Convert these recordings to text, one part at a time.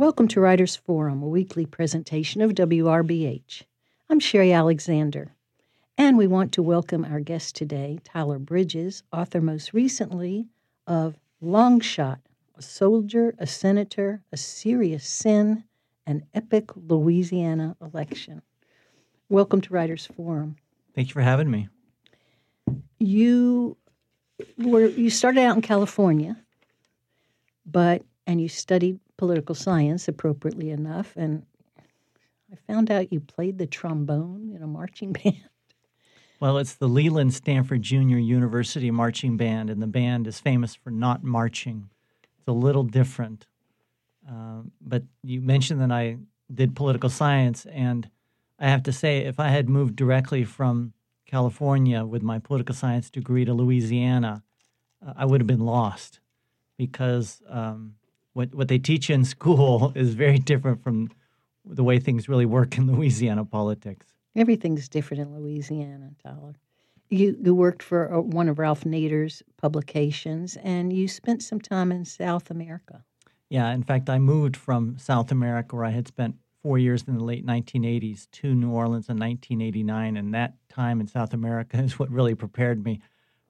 Welcome to Writers Forum, a weekly presentation of WRBH. I'm Sherry Alexander, and we want to welcome our guest today, Tyler Bridges, author most recently of Long Shot A Soldier, a Senator, a Serious Sin, an Epic Louisiana Election. Welcome to Writers Forum. Thank you for having me. You were you started out in California, but and you studied political science appropriately enough and I found out you played the trombone in a marching band. Well, it's the Leland Stanford Junior University Marching Band, and the band is famous for not marching. It's a little different. Uh, but you mentioned that I did political science, and I have to say, if I had moved directly from California with my political science degree to Louisiana, uh, I would have been lost because um, what what they teach in school is very different from the way things really work in Louisiana politics. Everything's different in Louisiana, Tyler. You, you worked for uh, one of Ralph Nader's publications, and you spent some time in South America. Yeah, in fact, I moved from South America, where I had spent four years in the late 1980s, to New Orleans in 1989, and that time in South America is what really prepared me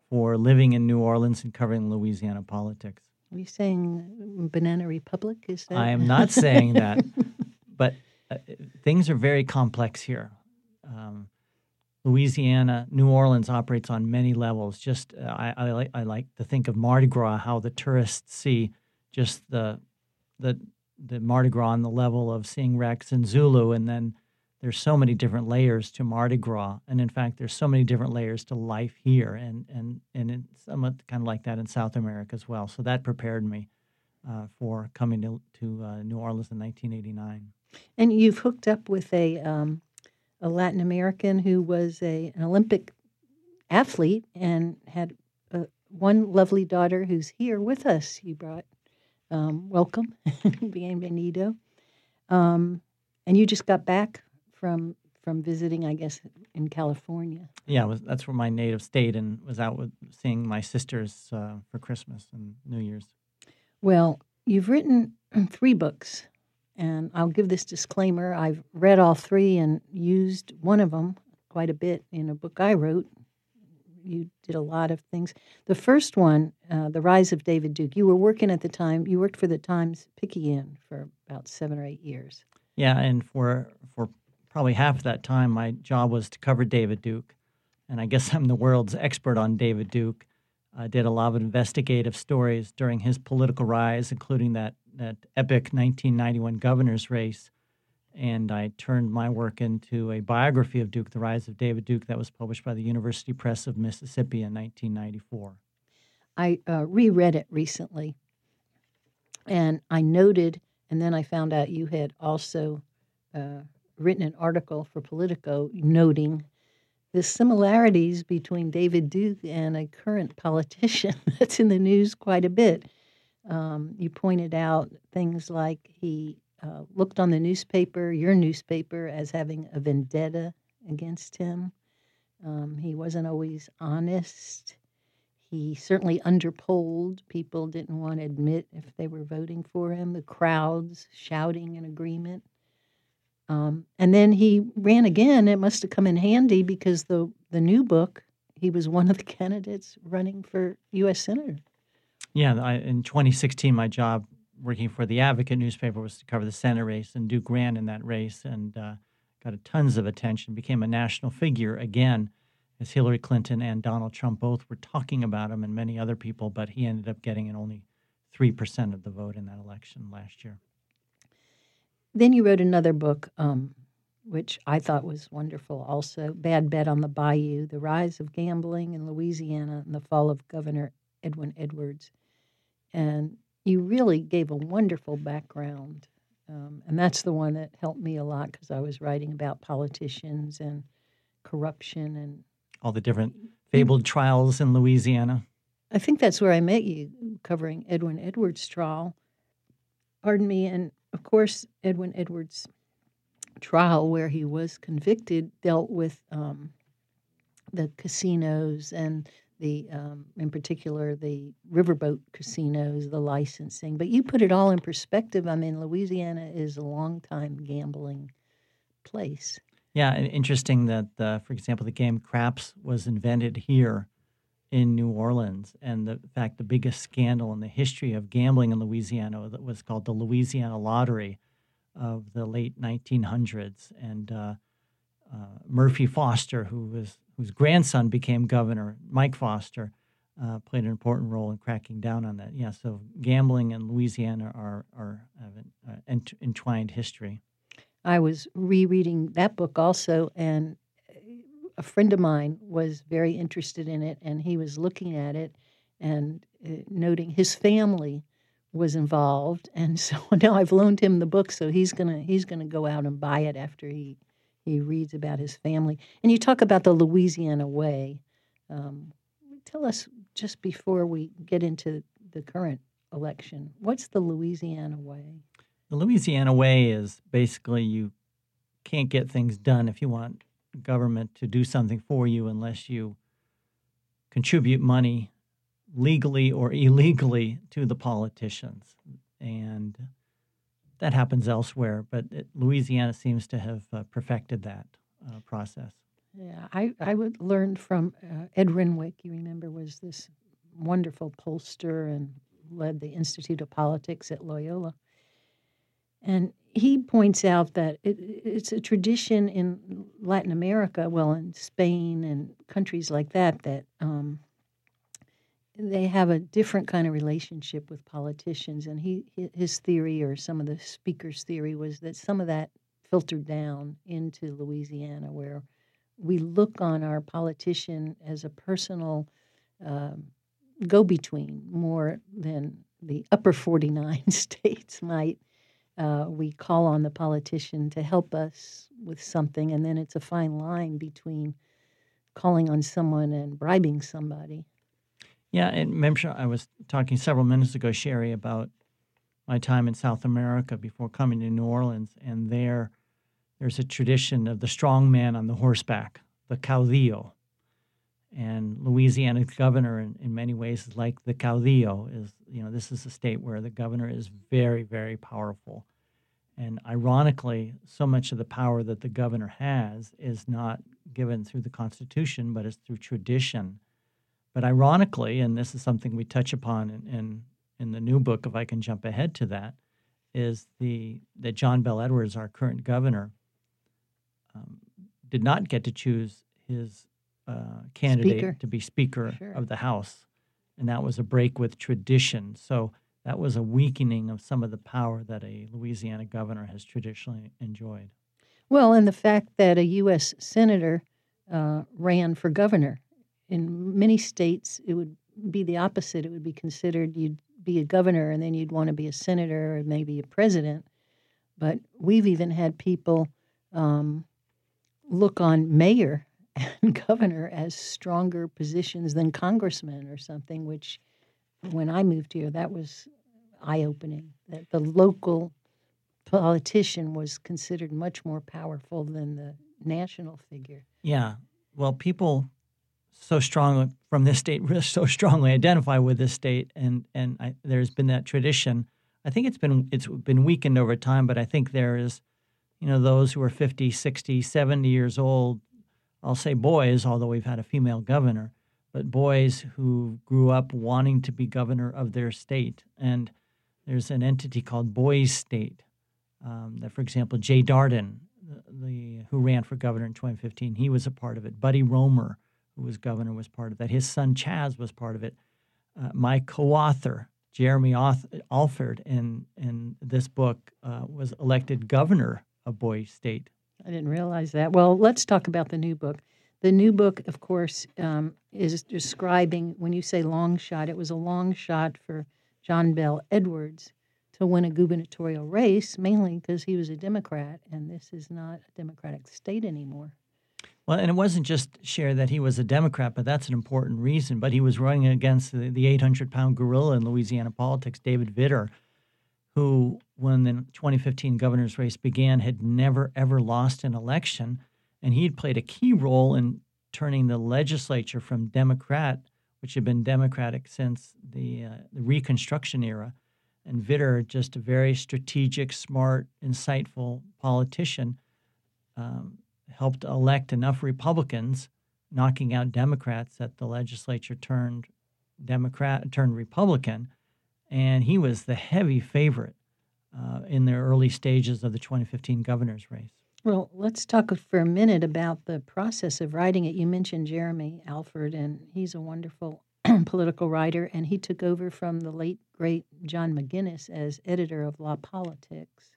for living in New Orleans and covering Louisiana politics. Are you saying Banana Republic? Is that? I am not saying that, but uh, things are very complex here. Um, Louisiana, New Orleans operates on many levels. Just uh, I, I, like I like to think of Mardi Gras, how the tourists see just the the the Mardi Gras on the level of seeing Rex and Zulu, and then there's so many different layers to Mardi Gras, and in fact, there's so many different layers to life here, and and and it's somewhat kind of like that in South America as well. So that prepared me uh, for coming to to uh, New Orleans in 1989. And you've hooked up with a um, a Latin American who was a an Olympic athlete and had uh, one lovely daughter who's here with us. You brought um, welcome, bienvenido. Um, and you just got back from from visiting, I guess, in California. Yeah, was, that's where my native state, and was out with seeing my sisters uh, for Christmas and New Year's. Well, you've written three books, and I'll give this disclaimer: I've read all three and used one of them quite a bit in a book I wrote. You did a lot of things. The first one, uh, "The Rise of David Duke," you were working at the time. You worked for the Times Picayune for about seven or eight years. Yeah, and for for probably half of that time, my job was to cover David Duke. And I guess I'm the world's expert on David Duke. I did a lot of investigative stories during his political rise, including that, that epic 1991 governor's race. And I turned my work into a biography of Duke, The Rise of David Duke, that was published by the University Press of Mississippi in 1994. I uh, reread it recently, and I noted, and then I found out you had also uh, written an article for Politico noting the similarities between David Duke and a current politician that's in the news quite a bit. Um, you pointed out things like he uh, looked on the newspaper, your newspaper, as having a vendetta against him. Um, he wasn't always honest. He certainly underpolled. People didn't want to admit if they were voting for him. The crowds shouting in agreement. Um, and then he ran again. It must have come in handy because the the new book, he was one of the candidates running for U.S. senator. Yeah, I, in 2016, my job working for the Advocate newspaper was to cover the Senate race, and Duke ran in that race and uh, got tons of attention. Became a national figure again, as Hillary Clinton and Donald Trump both were talking about him, and many other people. But he ended up getting only three percent of the vote in that election last year. Then you wrote another book, um, which I thought was wonderful also Bad Bet on the Bayou The Rise of Gambling in Louisiana and the Fall of Governor Edwin Edwards. And you really gave a wonderful background. Um, and that's the one that helped me a lot because I was writing about politicians and corruption and all the different fabled trials in Louisiana. I think that's where I met you, covering Edwin Edwards' trial. Pardon me, and of course, Edwin Edwards' trial, where he was convicted, dealt with um, the casinos and the um, in particular the riverboat casinos, the licensing. But you put it all in perspective. I mean, Louisiana is a long time gambling place. Yeah, interesting that, uh, for example, the game craps was invented here in New Orleans, and the fact the biggest scandal in the history of gambling in Louisiana that was called the Louisiana Lottery of the late 1900s, and uh, uh, Murphy Foster, who was whose grandson became governor, Mike Foster, uh, played an important role in cracking down on that. Yeah, so gambling and Louisiana are are have an uh, ent- entwined history. I was rereading that book also, and a friend of mine was very interested in it, and he was looking at it and uh, noting his family was involved, and so now I've loaned him the book, so he's gonna he's gonna go out and buy it after he he reads about his family. And you talk about the Louisiana Way. Um, tell us just before we get into the current election, what's the Louisiana Way? The Louisiana Way is basically you can't get things done if you want government to do something for you unless you contribute money legally or illegally to the politicians. And that happens elsewhere, but it, Louisiana seems to have uh, perfected that uh, process. Yeah, I, I would learn from uh, Ed Renwick, you remember, was this wonderful pollster and led the Institute of Politics at Loyola. And he points out that it, it's a tradition in Latin America, well, in Spain and countries like that, that um, they have a different kind of relationship with politicians. And he his theory, or some of the speakers' theory, was that some of that filtered down into Louisiana, where we look on our politician as a personal um, go-between more than the upper 49 states might. Uh, we call on the politician to help us with something, and then it's a fine line between calling on someone and bribing somebody. Yeah, and remember I was talking several minutes ago, Sherry, about my time in South America before coming to New Orleans, and there, there's a tradition of the strong man on the horseback, the caudillo, and Louisiana's governor, in, in many ways, is like the caudillo. Is you know this is a state where the governor is very, very powerful, and ironically, so much of the power that the governor has is not given through the Constitution, but is through tradition but ironically, and this is something we touch upon in, in, in the new book, if I can jump ahead to that, is the that John Bel Edwards, our current governor, um, did not get to choose his uh, candidate speaker. to be Speaker Sure. of the House, and that was a break with tradition. So that was a weakening of some of the power that a Louisiana governor has traditionally enjoyed. Well, and the fact that a U.S. senator uh, ran for governor in many states, it would be the opposite. It would be considered you'd be a governor and then you'd want to be a senator or maybe a president. But we've even had people um, look on mayor and governor as stronger positions than congressman or something, which when I moved here, that was eye opening. That the local politician was considered much more powerful than the national figure. Yeah. Well, people so strongly from this state so strongly identify with this state and and I, there's been that tradition i think it's been it's been weakened over time but i think there is you know those who are 50 60 70 years old i'll say boys although we've had a female governor but boys who grew up wanting to be governor of their state and there's an entity called boys state um, that for example jay dardenne the, who ran for governor in 2015 he was a part of it buddy roemer who was governor, was part of that. His son Chas was part of it. Uh, my co-author Jeremy Alford in in this book uh, was elected governor of Boys State. I didn't realize that. Well, let's talk about the new book. The new book, of course, um, is describing when you say long shot, it was a long shot for John Bel Edwards to win a gubernatorial race, mainly because he was a Democrat, and this is not a Democratic state anymore. Well, and it wasn't just share that he was a Democrat, but that's an important reason. But he was running against the, the 800 pound gorilla in Louisiana politics, David Vitter, who, when the 2015 governor's race began, had never, ever lost an election. And he had played a key role in turning the legislature from Democrat which had been Democratic since the, uh, the Reconstruction era. And Vitter, just a very strategic, smart, insightful politician, um, helped elect enough Republicans, knocking out Democrats, that the legislature turned Democrat turned Republican, and he was the heavy favorite uh, in the early stages of the 2015 governor's race. Well, let's talk for a minute about the process of writing it. You mentioned Jeremy Alford, and he's a wonderful political writer, and he took over from the late great John Maginnis as editor of La Politics.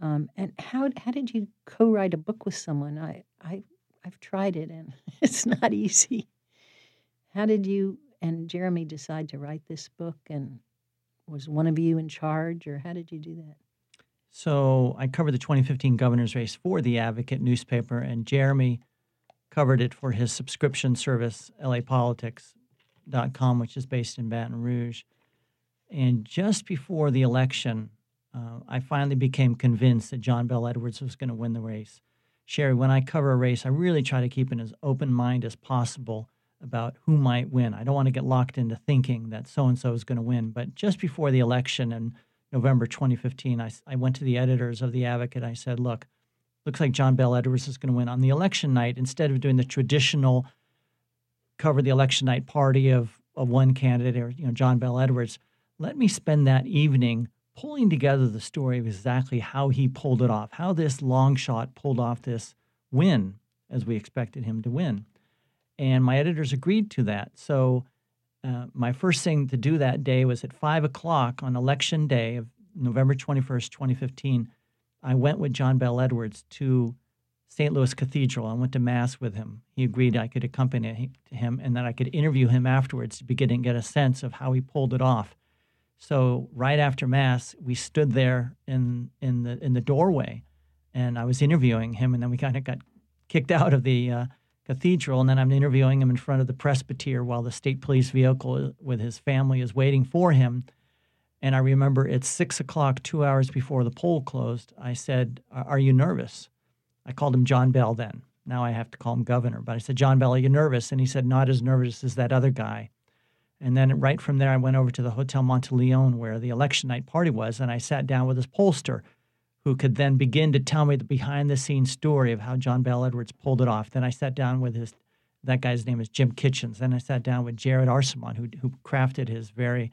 Um, and how how did you co-write a book with someone? I I I've tried it, and it's not easy. How did you and Jeremy decide to write this book? And was one of you in charge, or how did you do that? So I covered the 2015 governor's race for the Advocate newspaper, and Jeremy covered it for his subscription service, lapolitics.com, which is based in Baton Rouge. And just before the election, uh, I finally became convinced that John Bel Edwards was going to win the race. Sherry, when I cover a race, I really try to keep an as open mind as possible about who might win. I don't want to get locked into thinking that so and so is going to win. But just before the election in November 2015, I, I went to the editors of The Advocate. I said, look, looks like John Bel Edwards is going to win. On the election night, instead of doing the traditional cover the election night party of, of one candidate or you know John Bel Edwards, let me spend that evening pulling together the story of exactly how he pulled it off, how this long shot pulled off this win as we expected him to win and my editors agreed to that. So uh, my first thing to do that day was at five o'clock on election day of November 21st, 2015. I went with John Bel Edwards to St. Louis Cathedral. I went to Mass with him. He agreed I could accompany him and that I could interview him afterwards to begin get a sense of how he pulled it off. So right after Mass, we stood there in in the in the doorway, and I was interviewing him, and then we kind of got kicked out of the uh, cathedral, and then I'm interviewing him in front of the presbytere while the state police vehicle with his family is waiting for him. And I remember it's six o'clock, two hours before the poll closed. I said, Are you nervous? I called him John Bel then. Now I have to call him governor. But I said, John Bel, are you nervous? And he said, Not as nervous as that other guy. And then right from there, I went over to the Hotel Monteleone where the election night party was, and I sat down with his pollster who could then begin to tell me the behind the scenes story of how John Bel Edwards pulled it off. Then I sat down with his that guy's name is Jim Kitchens. Then I sat down with Jared Arsement, who who crafted his very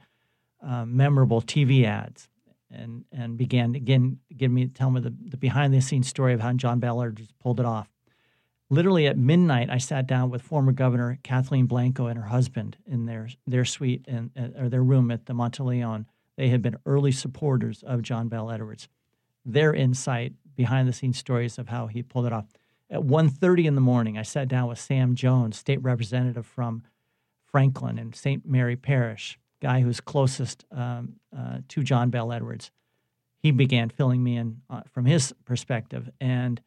uh, memorable TV ads, and and began again give me tell me the, the behind the scenes story of how John Bel Edwards pulled it off. Literally at midnight, I sat down with former Governor Kathleen Blanco and her husband in their their suite and or their room at the Monteleone. They had been early supporters of John Bel Edwards their insight behind the scenes stories of how he pulled it off. At 1.30 in the morning, I sat down with Sam Jones, state representative from Franklin and St. Mary Parish, guy who's closest um, uh, to John Bel Edwards. He began filling me in uh, from his perspective. And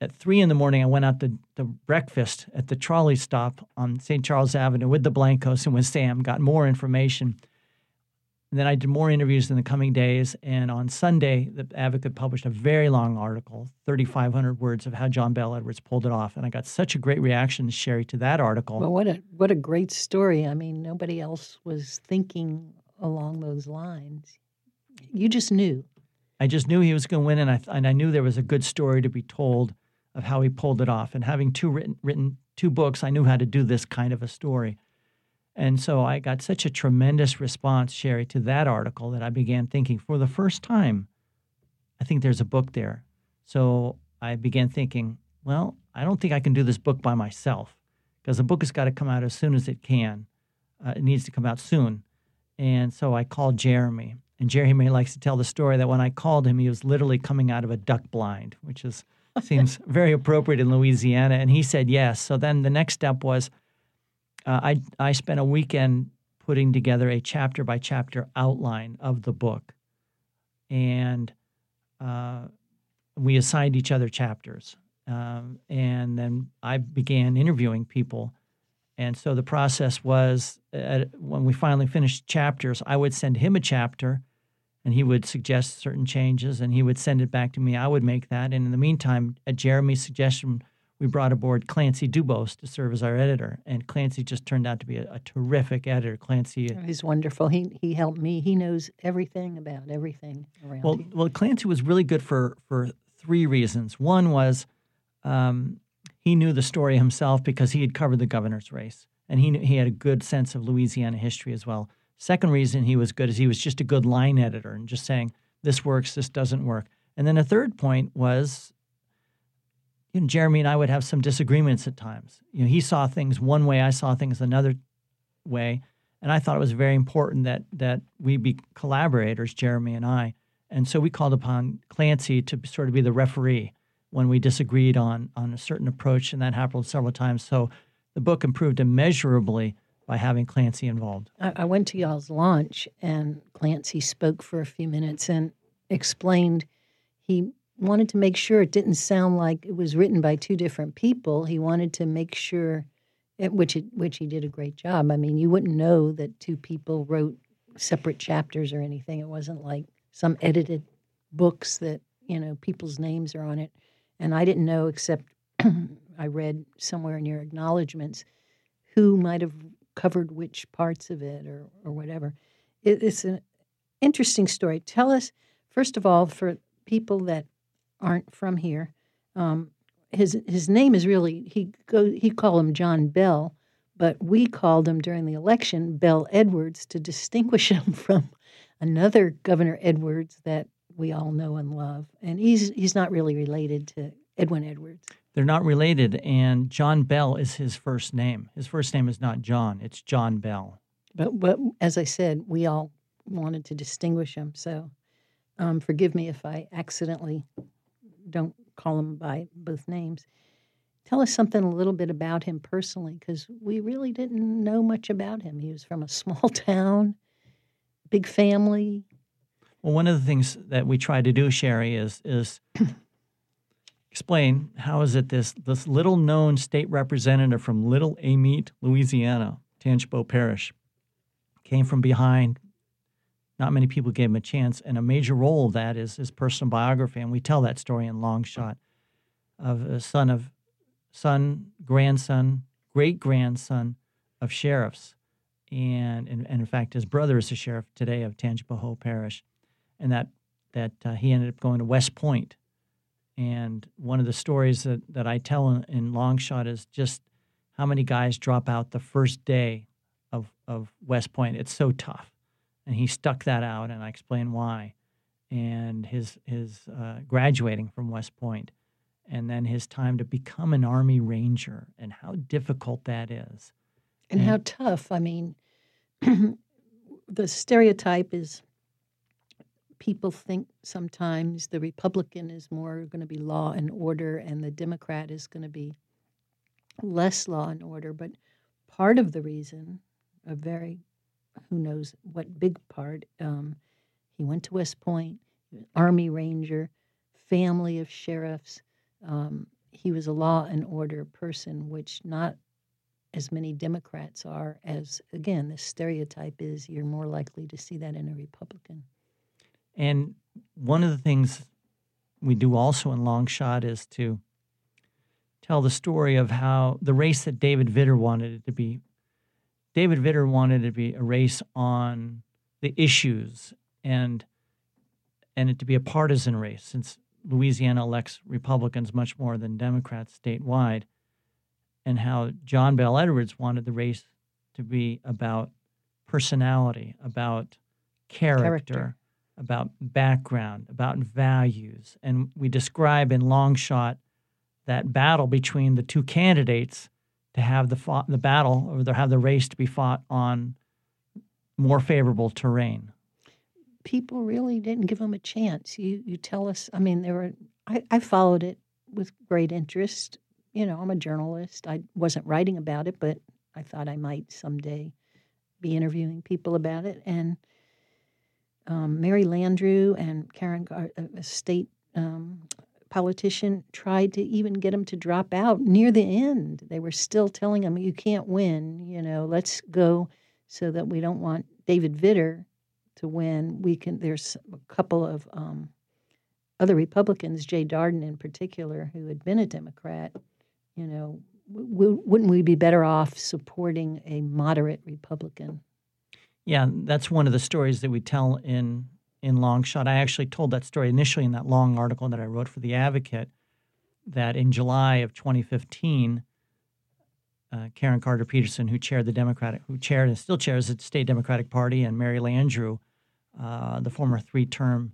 at three in the morning, I went out to, to breakfast at the trolley stop on St. Charles Avenue with the Blancos and with Sam, got more information and then I did more interviews in the coming days. And on Sunday, the Advocate published a very long article, 3,500 words, of how John Bel Edwards pulled it off. And I got such a great reaction, Sherry, to that article. Well, what a what a great story! I mean, nobody else was thinking along those lines. You just knew. I just knew he was going to win, and I and I knew there was a good story to be told of how he pulled it off. And having two written written two books, I knew how to do this kind of a story. And so I got such a tremendous response, Sherry, to that article that I began thinking for the first time, I think there's a book there. So I began thinking, well, I don't think I can do this book by myself because the book has got to come out as soon as it can. Uh, it needs to come out soon. And so I called Jeremy. And Jeremy likes to tell the story that when I called him, he was literally coming out of a duck blind, which is seems very appropriate in Louisiana. And he said yes. So then the next step was uh, I I spent a weekend putting together a chapter by chapter outline of the book, and uh, we assigned each other chapters, um, and then I began interviewing people. And so the process was when we finally finished chapters, I would send him a chapter, and he would suggest certain changes, and he would send it back to me. I would make that, and in the meantime, at Jeremy's suggestion, we brought aboard Clancy DuBos to serve as our editor, and Clancy just turned out to be a, a terrific editor. Clancy, Oh, He's wonderful. He he helped me. He knows everything about everything around well, here. well, Clancy was really good for for three reasons. One was um, he knew the story himself because he had covered the governor's race, and he knew, he had a good sense of Louisiana history as well. Second reason he was good is he was just a good line editor and just saying this works, this doesn't work. And then a third point was, you know, Jeremy and I would have some disagreements at times. You know, he saw things one way, I saw things another way, and I thought it was very important that that we be collaborators, Jeremy and I. And so we called upon Clancy to sort of be the referee when we disagreed on on a certain approach, and that happened several times. So the book improved immeasurably by having Clancy involved. I, I went to y'all's launch, and Clancy spoke for a few minutes and explained he wanted to make sure it didn't sound like it was written by two different people. He wanted to make sure, it, which it, which he did a great job. I mean, you wouldn't know that two people wrote separate chapters or anything. It wasn't like some edited books that you know people's names are on it, and I didn't know except I read somewhere in your acknowledgments who might have covered which parts of it or or whatever. It, it's an interesting story. Tell us first of all for people that aren't from here. Um, his his name is really he go he called him John Bel, but we called him during the election Bel Edwards to distinguish him from another Governor Edwards that we all know and love. And he's he's not really related to Edwin Edwards. They're not related, and John Bel is his first name. His first name is not John; it's John Bel. But but as I said, we all wanted to distinguish him. So um, forgive me if I accidentally don't call him by both names. Tell us something a little bit about him personally, because we really didn't know much about him. He was from a small town, big family. Well, one of the things that we try to do, Sherry, is is explain how is it this this little known state representative from Little Amite, Louisiana, Tangipahoa Parish, came from behind. Not many people gave him a chance, and a major role of that is his personal biography, and we tell that story in Long Shot of a son of son, grandson, great grandson of sheriffs, and, and and in fact his brother is a sheriff today of Tangipahoa Parish, and that that uh, he ended up going to West Point. And one of the stories that, that I tell in, in Long Shot is just how many guys drop out the first day of, of West Point. It's so tough. And he stuck that out, and I explain why. And his, his uh, graduating from West Point, and then his time to become an Army Ranger, and how difficult that is. And how tough. I mean, the stereotype is people think sometimes the Republican is more going to be law and order and the Democrat is going to be less law and order. But part of the reason, a very, who knows what big part, um, he went to West Point, Army Ranger, family of sheriffs. Um, he was a law and order person, which not as many Democrats are as, again, the stereotype is you're more likely to see that in a Republican. And one of the things we do also in Long Shot is to tell the story of how the race that David Vitter wanted it to be. David Vitter wanted it to be a race on the issues and and it to be a partisan race since Louisiana elects Republicans much more than Democrats statewide, and how John Bell Edwards wanted the race to be about personality, about character, Character. about background, about values. And we describe in Long Shot that battle between the two candidates to have the fought, the battle or to have the race to be fought on more favorable terrain. People really didn't give him a chance. You you tell us. I mean, there were. I, I followed it with great interest. You know, I'm a journalist. I wasn't writing about it, but I thought I might someday be interviewing people about it. And um, Mary Landrieu and Karen, Gar- a a state um, politician, tried to even get him to drop out near the end. They were still telling him, "You can't win. You know, let's go so that we don't want David Vitter to win. We can." There's a couple of um, other Republicans, Jay Dardenne in particular, who had been a Democrat, you know, w- wouldn't we be better off supporting a moderate Republican? Yeah, that's one of the stories that we tell in in Longshot. I actually told that story initially in that long article that I wrote for the Advocate. That in July of 2015, uh, Karen Carter Peterson, who chaired the Democratic, who chaired and still chairs the state Democratic Party, and Mary Landrieu, uh, the former three-term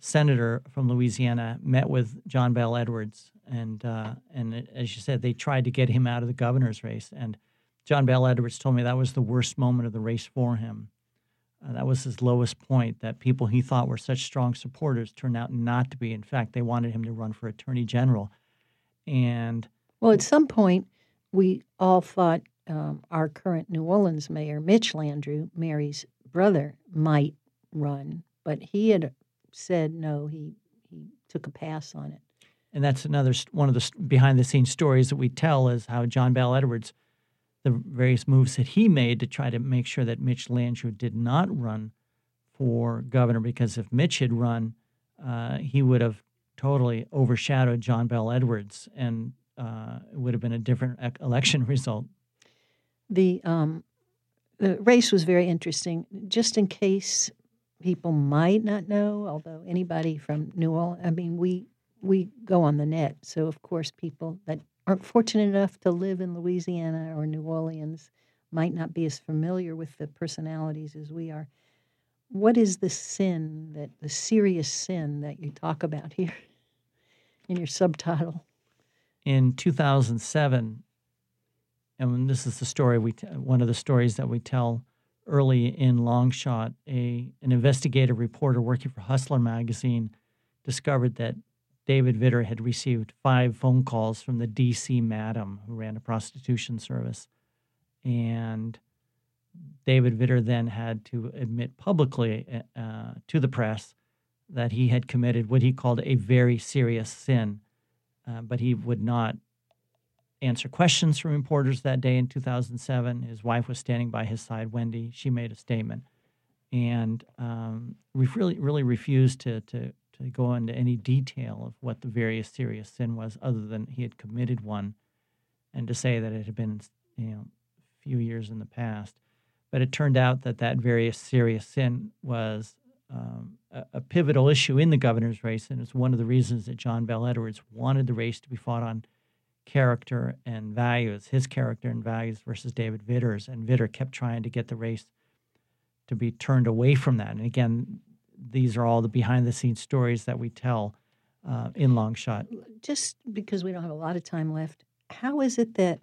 senator from Louisiana, met with John Bel Edwards, and uh, and as you said, they tried to get him out of the governor's race. And John Bel Edwards told me that was the worst moment of the race for him. Uh, that was his lowest point. That people he thought were such strong supporters turned out not to be. In fact, they wanted him to run for attorney general. And well, at some point, we all thought um, our current New Orleans mayor, Mitch Landrieu, Mary's brother, might run, but he had said no. He he took a pass on it. And that's another one of the behind the scenes stories that we tell is how John Bel Edwards, the various moves that he made to try to make sure that Mitch Landrieu did not run for governor, because if Mitch had run, uh, he would have totally overshadowed John Bel Edwards, and uh, it would have been a different election result. The um, the race was very interesting. Just in case people might not know, although anybody from New Orleans, I mean, we we go on the net, so of course people that aren't fortunate enough to live in Louisiana or New Orleans might not be as familiar with the personalities as we are. What is the sin that the serious sin that you talk about here in your subtitle? In 2007, and this is the story we t- one of the stories that we tell early in Longshot, a an investigative reporter working for Hustler magazine discovered that David Vitter had received five phone calls from the DC madam who ran a prostitution service. And David Vitter then had to admit publicly uh, to the press that he had committed what he called a very serious sin, uh, but he would not answer questions from reporters that day in 2007. His wife was standing by his side, Wendy. She made a statement, and um, we really, really refused to to to go into any detail of what the various serious sin was, other than he had committed one, and to say that it had been you know a few years in the past. But it turned out that that various serious sin was um, a, a, pivotal issue in the governor's race, and it's one of the reasons that John Bel Edwards wanted the race to be fought on character and values, his character and values versus David Vitter's. And Vitter kept trying to get the race to be turned away from that. And again, these are all the behind the scenes stories that we tell uh, in Longshot. Just because we don't have a lot of time left, how is it that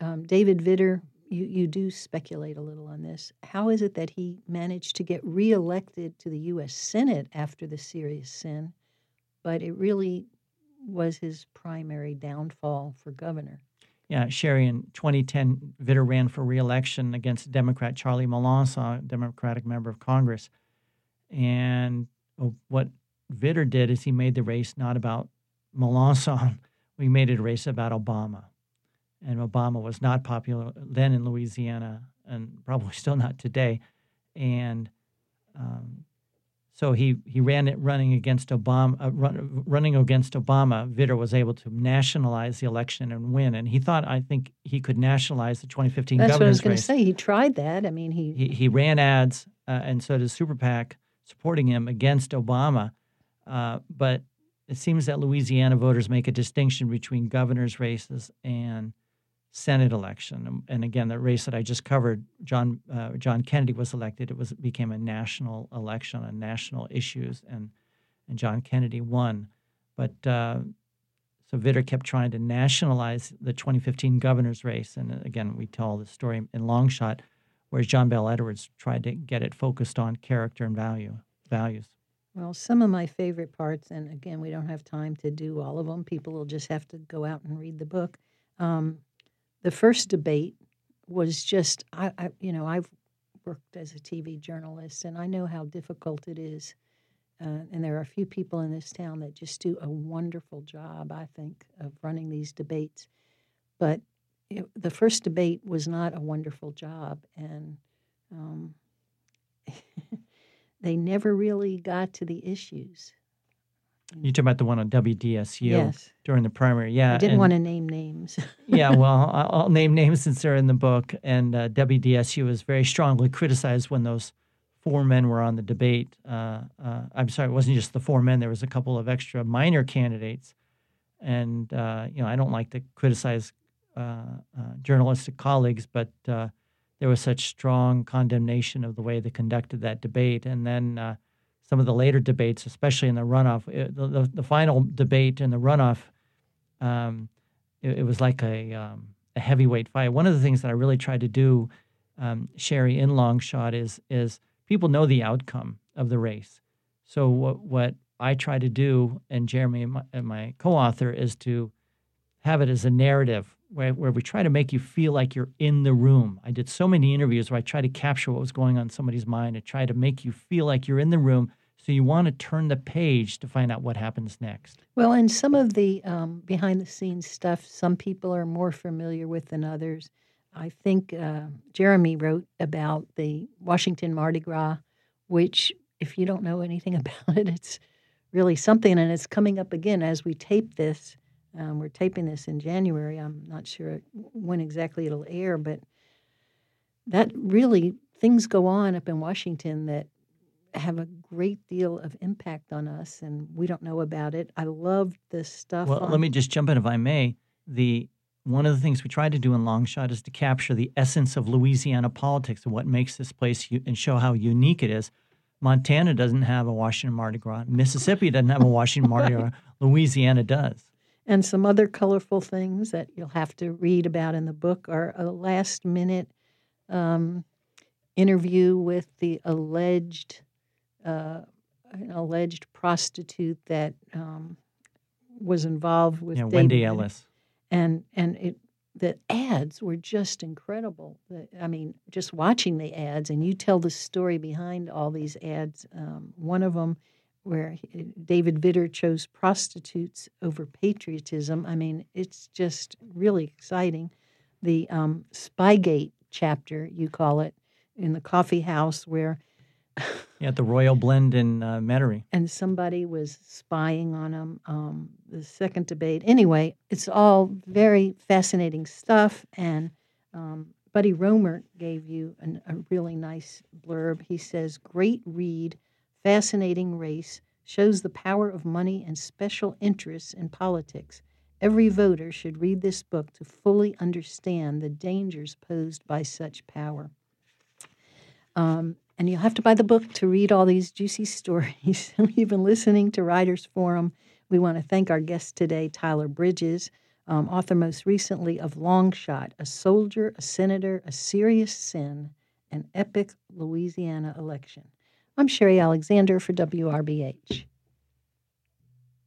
um, David Vitter, you, you do speculate a little on this, how is it that he managed to get reelected to the U.S. Senate after the serious sin, but it really was his primary downfall for governor. Yeah, Sherry, in 2010, Vitter ran for reelection against Democrat Charlie Melancon, Democratic member of Congress. And what Vitter did is he made the race not about Melancon, we made it a race about Obama. And Obama was not popular then in Louisiana and probably still not today. And um, so he, he ran it running against Obama, uh, run, running against Obama. Vitter was able to nationalize the election and win, and he thought I think he could nationalize the 2015 That's what I was going to say. He tried that. I mean, he he, he ran ads, uh, and so did Super PAC supporting him against Obama. Uh, but it seems that Louisiana voters make a distinction between governors' races and Senate election. And again, the race that I just covered, John uh, John Kennedy was elected. It was it became a national election on national issues, and and John Kennedy won. But uh, so Vitter kept trying to nationalize the 2015 governor's race, and uh, again, we tell the story in Longshot, whereas John Bel Edwards tried to get it focused on character and value values. Well, some of my favorite parts, and again, we don't have time to do all of them. People will just have to go out and read the book. Um, the first debate was just I, I, you know I've worked as a TV journalist and I know how difficult it is. Uh, and there are a few people in this town that just do a wonderful job, I think, of running these debates. But it, the first debate was not a wonderful job, and um, they never really got to the issues. You talking about the one on WDSU Yes. during the primary? Yeah, I didn't and- want to name names. yeah, well, I'll name names since they're in the book. And uh, WDSU was very strongly criticized when those four men were on the debate. Uh, uh, I'm sorry, it wasn't just the four men. There was a couple of extra minor candidates. And uh, you know, I don't like to criticize journalistic colleagues, but uh, there was such strong condemnation of the way they conducted that debate. And then uh, some of the later debates, especially in the runoff, uh, the, the, the final debate in the runoff. Um, it, it was like a, um, a heavyweight fight. One of the things that I really tried to do, um, Sherry, in long shot, is is people know the outcome of the race. So what what I try to do, and Jeremy, my, and my co-author, is to have it as a narrative where, where we try to make you feel like you're in the room. I did so many interviews where I tried to capture what was going on in somebody's mind and try to make you feel like you're in the room. So you want to turn the page to find out what happens next. Well, and some of the um, behind the scenes stuff, some people are more familiar with than others. I think uh, Jeremy wrote about the Washington Mardi Gras, which, if you don't know anything about it, it's really something. And it's coming up again as we tape this. Um, we're taping this in January. I'm not sure when exactly it'll air, but that really, things go on up in Washington that have a great deal of impact on us, and we don't know about it. I love this stuff. Well, on- let me just jump in if I may. The one of the things we tried to do in Long Shot is to capture the essence of Louisiana politics and what makes this place u- and show how unique it is. Montana doesn't have a Washington Mardi Gras. Mississippi doesn't have a Washington Mardi Gras. Louisiana does. And some other colorful things that you'll have to read about in the book are a last minute um, interview with the alleged uh, an alleged prostitute that um, was involved with Yeah, David Wendy Ellis. and and it the ads were just incredible. The, I mean, just watching the ads, and you tell the story behind all these ads. Um, one of them, where he, David Vitter chose prostitutes over patriotism. I mean, it's just really exciting. The um, Spygate chapter, you call it, in the coffee house where Yeah, at the Royal Blend in uh, Metairie. and somebody was spying on him. Um, the second debate. Anyway, it's all very fascinating stuff. And um, Buddy Roemer gave you an, a really nice blurb. He says, Great read, fascinating race, shows the power of money and special interests in politics. Every voter should read this book to fully understand the dangers posed by such power. Um, and you'll have to buy the book to read all these juicy stories. You've been listening to Writers Forum. We want to thank our guest today, Tyler Bridges, um, author most recently of Long Shot, A Soldier, a Senator, a Serious Sin, an Epic Louisiana Election. I'm Sherry Alexander for WRBH.